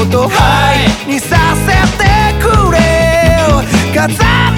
ことにさせてくれよ。